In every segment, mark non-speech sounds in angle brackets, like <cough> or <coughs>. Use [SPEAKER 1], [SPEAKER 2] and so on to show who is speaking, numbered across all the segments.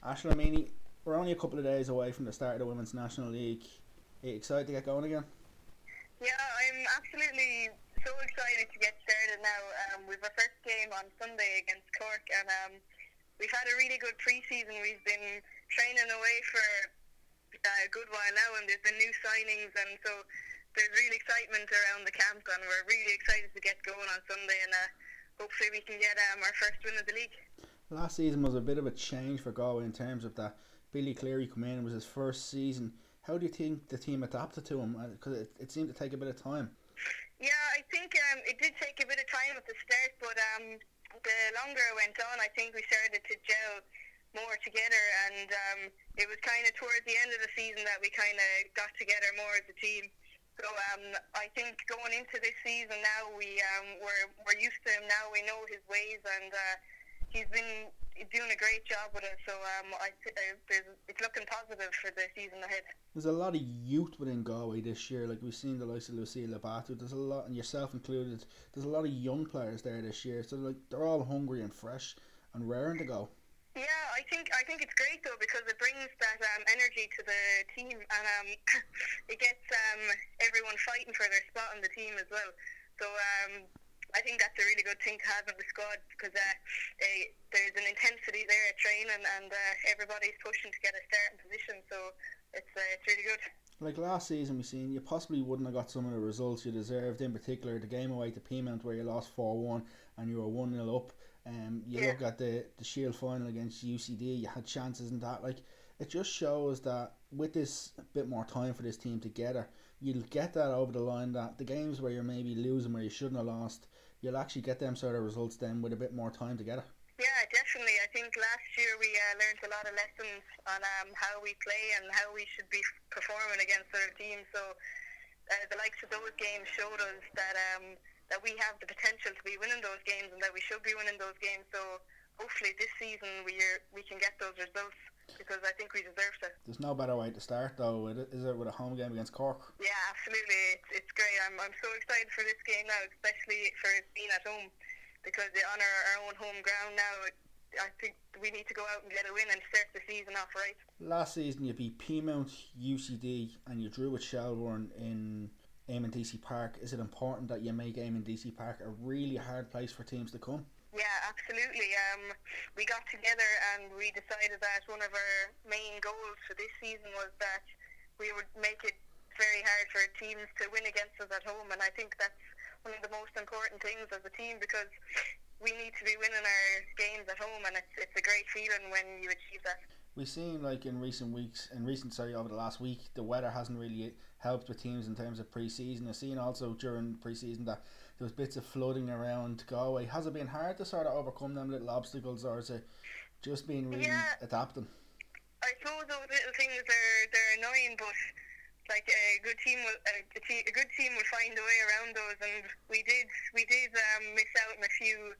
[SPEAKER 1] Aislinn Meaney, we're only a couple of days away from the start of the Women's National League. Are you excited to get going again?
[SPEAKER 2] Yeah, I'm absolutely so excited to get started now. Um, we've our first game on Sunday against Cork, and um, we've had a really good pre-season. We've been training away for uh, a good while now, and there's been new signings, and so there's real excitement around the camp, and we're really excited to get going on Sunday, and uh, hopefully we can get um, our first win of the league.
[SPEAKER 1] Last season was a bit of a change for Galway in terms of that. Billy Cleary come in, it was his first season. How do you think the team adapted to him? Because uh, it, it seemed to take a bit of time.
[SPEAKER 2] Yeah, I think um, it did take a bit of time at the start, but um, the longer it went on, I think we started to gel more together, and um, it was kind of towards the end of the season that we kind of got together more as a team. So um, I think going into this season now, we um, we're we're used to him now. We know his ways, and uh, he's been doing a great job with us. So um, I, uh, it's looking positive for the season ahead.
[SPEAKER 1] There's a lot of youth within Galway this year. Like we've seen the likes of Lucia Labatu. There's a lot, and yourself included. There's a lot of young players there this year. So like they're all hungry and fresh and raring to go.
[SPEAKER 2] Yeah, I think I think it's great though because it brings that um, energy to the team and um, <laughs> it gets um, everyone fighting for their spot on the team as well. So um, I think that's a really good thing to have in the squad because uh, they, there's an intensity there at training and uh, everybody's pushing to get a starting position. So it's uh, it's really good.
[SPEAKER 1] Like last season, we seen you possibly wouldn't have got some of the results you deserved. In particular, the game away to Peamount where you lost four one and you were one 0 up. Um, you yeah. look at the the Shield final against UCD. You had chances in that. Like it just shows that with this bit more time for this team together, you'll get that over the line. That the games where you're maybe losing where you shouldn't have lost, you'll actually get them sort of results then with a bit more time together.
[SPEAKER 2] Yeah, definitely. I think last year we uh, learned a lot of lessons on um, how we play and how we should be performing against other teams. So uh, the likes of those games showed us that. Um, that we have the potential to be winning those games and that we should be winning those games. So hopefully this season we are, we can get those results because I think we deserve to.
[SPEAKER 1] There's no better way to start though, is it, with a home game against Cork?
[SPEAKER 2] Yeah, absolutely. It's great. I'm, I'm so excited for this game now, especially for it being at home because on our, our own home ground now. I think we need to go out and get a win and start the season off right.
[SPEAKER 1] Last season you beat Peamount, UCD, and you drew with Shelbourne in Eamonn Deacy Park, is it important that you make Eamonn Deacy Park a really hard place for teams to come?
[SPEAKER 2] Yeah, absolutely. Um, we got together and we decided that one of our main goals for this season was that we would make it very hard for teams to win against us at home, and I think that's one of the most important things as a team because we need to be winning our games at home, and it's it's a great feeling when you achieve that.
[SPEAKER 1] We've seen like in recent weeks, in recent sorry over the last week, the weather hasn't really helped with teams in terms of pre-season. I've seen also during pre-season that there was bits of flooding around Galway. Has it been hard to sort of overcome them little obstacles, or is it just been really
[SPEAKER 2] yeah.
[SPEAKER 1] adapting?
[SPEAKER 2] I suppose those little things are they're annoying, but like a good team will a, a good team will find a way around those. And we did we did um, miss out on a few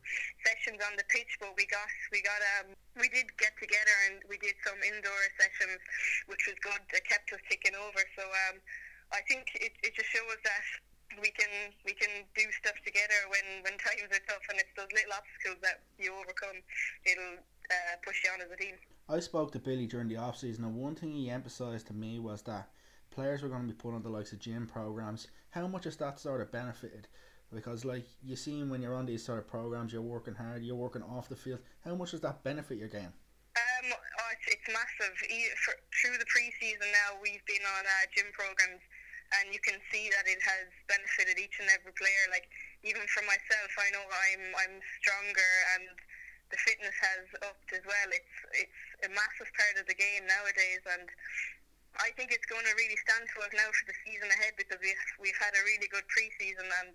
[SPEAKER 2] sessions on the pitch but we got we got um we did get together and we did some indoor sessions which was good. It kept us ticking over. So um I think it, it just shows that we can we can do stuff together when when times are tough and it's those little obstacles that you overcome it'll uh, push you on as a team.
[SPEAKER 1] I spoke to Billy during the off season and one thing he emphasised to me was that players were going to be put on the likes of gym programs. How much has that sort of benefited? Because like you see when you're on these sort of programs, you're working hard, you're working off the field. How much does that benefit your game?
[SPEAKER 2] Um, oh, it's, it's massive. For, through the preseason now, we've been on uh, gym programs, and you can see that it has benefited each and every player. Like even for myself, I know I'm I'm stronger and the fitness has upped as well. It's it's a massive part of the game nowadays, and I think it's going to really stand to us now for the season ahead because we've we've had a really good preseason and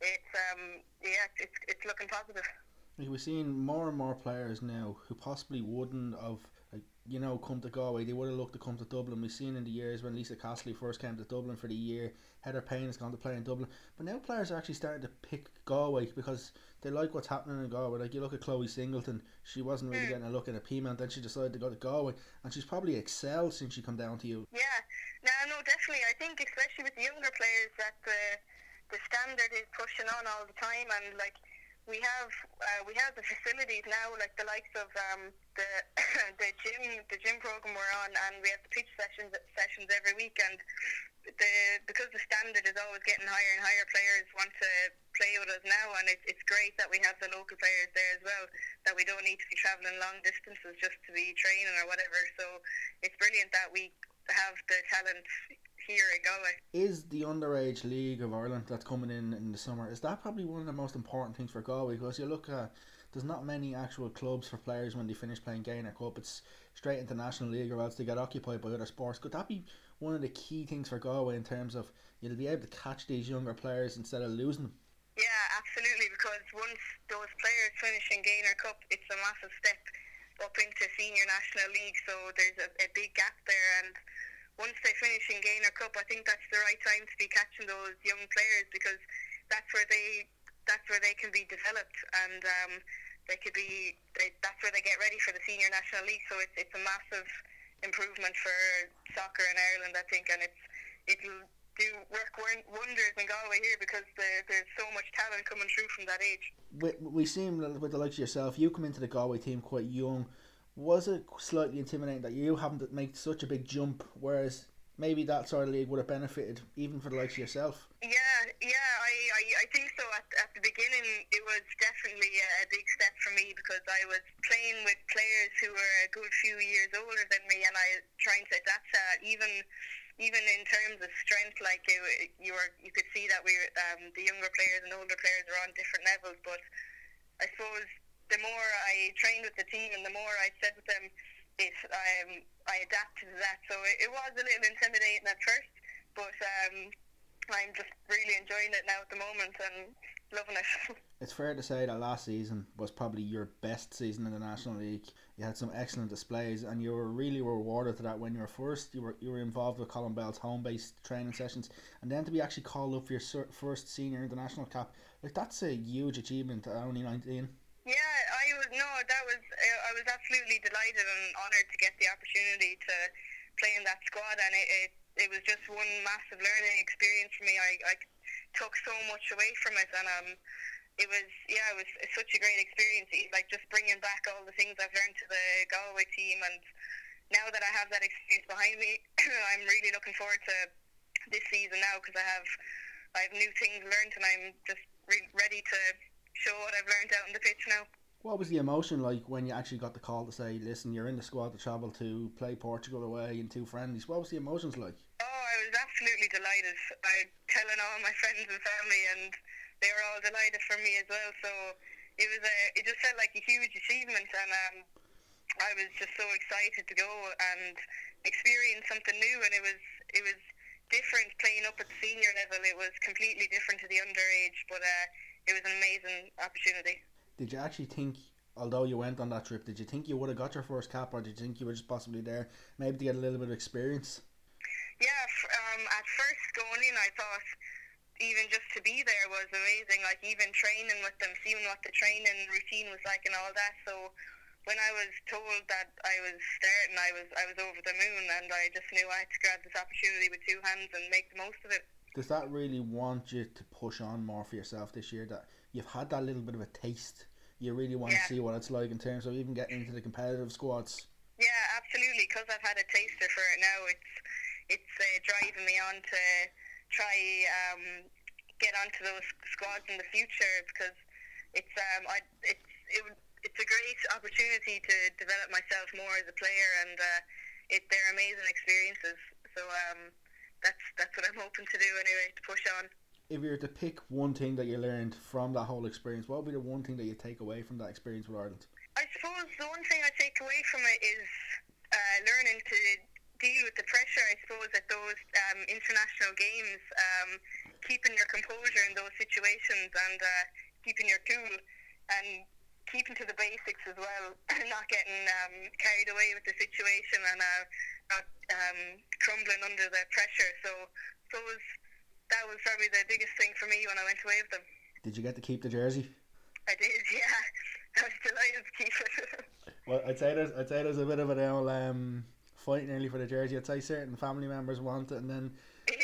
[SPEAKER 2] it's um yeah it's it's looking positive.
[SPEAKER 1] We're seeing more and more players now who possibly wouldn't have you know come to Galway. They would have looked to come to Dublin. We've seen in the years when Lisa Castley first came to Dublin for the year. Heather Payne has gone to play in Dublin, but now players are actually starting to pick Galway because they like what's happening in Galway. Like you look at Chloe Singleton, she wasn't really mm. getting a look in a Peamount, then she decided to go to Galway, and she's probably excelled since she come down to you.
[SPEAKER 2] Yeah, no, no, definitely. I think especially with the younger players that the the standard is pushing on all the time, and like we have uh, we have the facilities now, like the likes of um, the <coughs> the the gym program we're on, and we have the pitch sessions sessions every week, and the because the standard is always getting higher and higher. Players want to play with us now, and it, it's great that we have the local players there as well. That we don't need to be travelling long distances just to be training or whatever. So it's brilliant that we have the talent here in Galway.
[SPEAKER 1] Is the underage league of Ireland that's coming in in the summer? Is that probably one of the most important things for Galway? Because you look at there's not many actual clubs for players when they finish playing Gaynor Cup. It's straight into National League or else they get occupied by other sports. Could that be one of the key things for Galway in terms of you'll be able to catch these younger players instead of losing them?
[SPEAKER 2] Yeah, absolutely. Because once those players finish in Gaynor Cup, it's a massive step up into senior national league. So there's a, a big gap there, and once they finish in Gaynor Cup, I think that's the right time to be catching those young players because that's where they that's where they can be developed and um, they could be they, that's where they get ready for the senior national league. So it's it's a massive improvement for soccer in Ireland, I think, and it's it'll do work wonders in Galway here because the, there's so much talent coming through from that age.
[SPEAKER 1] We, we seem with the likes of yourself, you come into the Galway team quite young was it slightly intimidating that you haven't made such a big jump, whereas maybe that sort of league would have benefited even for the likes of yourself?
[SPEAKER 2] Yeah, yeah, I, I, I think so. At, at the beginning, it was definitely a, big step for me because I was playing with players who were a good few years older than me, and I trying to adapt to that. Even even in terms of strength, like it, you were, you could see that we um, the younger players and older players were on different levels, but I suppose the more I trained with the team and the more I said with them, it, um, I adapted to that. So it, it was a little intimidating at first, but um, I'm just really enjoying it now at the moment and loving it. <laughs>
[SPEAKER 1] It's fair to say that last season was probably your best season in the National League. You had some excellent displays, and you were really rewarded for that when you were first. You were you were involved with Colin Bell's home-based training sessions, and then to be actually called up for your first senior international cap, like that's a huge achievement at only nineteen.
[SPEAKER 2] No, that was uh, I was absolutely delighted and honoured to get the opportunity to play in that squad, and it, it it was just one massive learning experience for me. I, I took so much away from it, and um, it was yeah, it was such a great experience. Like just bringing back all the things I've learned to the Galway team, and now that I have that experience behind me, <clears throat> I'm really looking forward to this season now because I have I have new things learned, and I'm just re- ready to show what I've learned out on the pitch now.
[SPEAKER 1] What was the emotion like when you actually got the call to say, "Listen, you're in the squad to travel to play Portugal away in two friendlies"? What was the emotions like?
[SPEAKER 2] Oh, I was absolutely delighted. I telling all my friends and family, and they were all delighted for me as well. So it was a, it just felt like a huge achievement, and um, I was just so excited to go and experience something new. And it was, it was different playing up at senior level. It was completely different to the underage, but. Uh, it was an amazing opportunity.
[SPEAKER 1] Did you actually think, although you went on that trip, did you think you would have got your first cap, or did you think you were just possibly there maybe to get a little bit of experience?
[SPEAKER 2] Yeah, um, at first going in, I thought even just to be there was amazing. Like even training with them, seeing what the training routine was like, and all that. So when I was told that I was starting, I was I was over the moon, and I just knew I had to grab this opportunity with two hands and make the most of it
[SPEAKER 1] does that really want you to push on more for yourself this year? That you've had that little bit of a taste. You really want yeah. to see what it's like in terms of even getting into the competitive squads.
[SPEAKER 2] Yeah, absolutely. Because I've had a taster for it now, it's it's uh, driving me on to try um, get onto those squads in the future because it's um I it's it, it's a great opportunity to develop myself more as a player and uh, it they're amazing experiences. So um that's that's what I'm hoping to do anyway to push on.
[SPEAKER 1] If you were to pick one thing that you learned from that whole experience, what would be the one thing that you take away from that experience with Ireland?
[SPEAKER 2] I suppose the one thing I take away from it is uh, learning to deal with the pressure. I suppose at those um, international games, um, keeping your composure in those situations and uh, keeping your cool and keeping to the basics as well, <clears throat> not getting um, carried away with the situation and uh, not um, crumbling under the pressure. So, was, that was probably the biggest thing for me when I went away with them.
[SPEAKER 1] Did you get to keep the jersey?
[SPEAKER 2] I did, <laughs> yeah. I was delighted to keep it. <laughs>
[SPEAKER 1] well, I'd say there's, I'd say there's a bit of an old um, fight nearly for the jersey. I'd say certain family members want it, and then.
[SPEAKER 2] Yeah,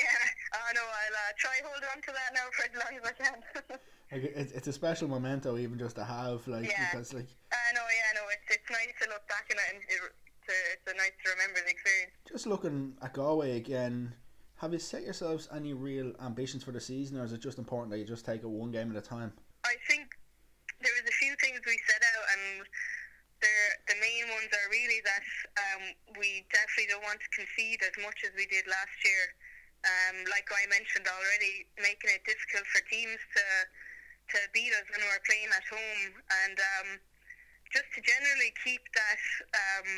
[SPEAKER 2] I know. I'll uh, try hold on to that now for as long as I can. <laughs>
[SPEAKER 1] like it's, it's a special memento, even just to have, like
[SPEAKER 2] yeah.
[SPEAKER 1] because like.
[SPEAKER 2] I know, yeah, I know. It's it's nice to look back on it and. It, a, it's a nice to remember the experience.
[SPEAKER 1] Just looking at Galway again, have you set yourselves any real ambitions for the season, or is it just important that you just take it one game at a time?
[SPEAKER 2] I think there was a few things we set out, and the main ones are really that um, we definitely don't want to concede as much as we did last year. Um, like I mentioned already, making it difficult for teams to to beat us when we're playing at home, and um, just to generally keep that um,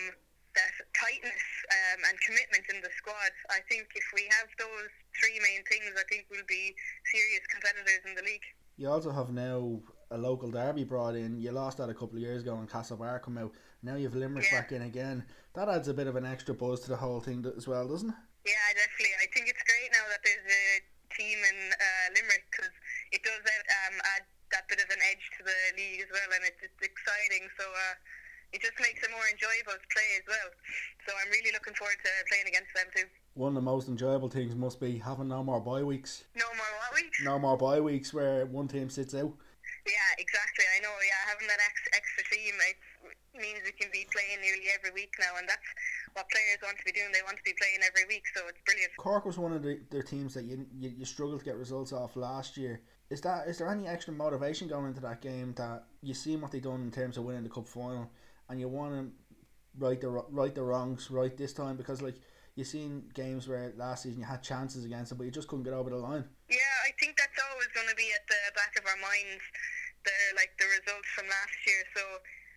[SPEAKER 2] that tightness um, and commitment in the squad. I think if we have those three main things, I think we'll be serious competitors in the league.
[SPEAKER 1] You also have now a local derby brought in. You lost that a couple of years ago when Castlebar come out. Now you've Limerick yeah. back in again. That adds a bit of an extra buzz to the whole thing as well, doesn't it?
[SPEAKER 2] Yeah, definitely. I think it's great now that there's a team in uh, Limerick because it does um, add that bit of an edge to the league as well, and it's, it's exciting. So. Uh, it just makes it more enjoyable to play as well. So I'm really looking forward to playing against them too.
[SPEAKER 1] One of the most enjoyable things must be having no more bye weeks.
[SPEAKER 2] No more what weeks?
[SPEAKER 1] No more bye weeks where one team sits out.
[SPEAKER 2] Yeah, exactly. I know. Yeah, having that ex- extra team it means we can be playing nearly every week now, and that's what players want to be doing. They want to be playing every week, so it's brilliant.
[SPEAKER 1] Cork was one of the, their teams that you, you you struggled to get results off last year. Is that is there any extra motivation going into that game that you seen what they done in terms of winning the cup final? And you want to right the right the wrongs right this time because like you seen games where last season you had chances against them, but you just couldn't get over the line.
[SPEAKER 2] Yeah, I think that's always going to be at the back of our minds, the like the results from last year. So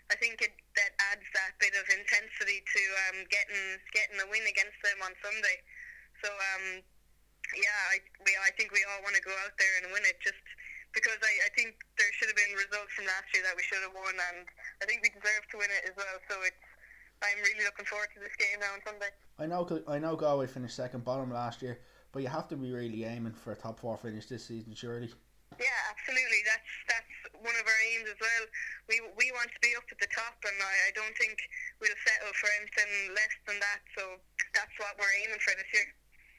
[SPEAKER 2] I think it that adds that bit of intensity to um, getting getting a win against them on Sunday. So um, yeah, I we I think we all want to go out there and win it just because I, I think there should have been results from last year that we should have won, and I think we deserve to win it as well. So it's I'm really looking forward to this game now on Sunday. I know
[SPEAKER 1] I know Galway finished second bottom last year, but you have to be really aiming for a top four finish this season, surely.
[SPEAKER 2] Yeah, absolutely. That's that's one of our aims as well. We we want to be up at the top, and I, I don't think we'll settle for anything less than that. So that's what we're aiming for this year.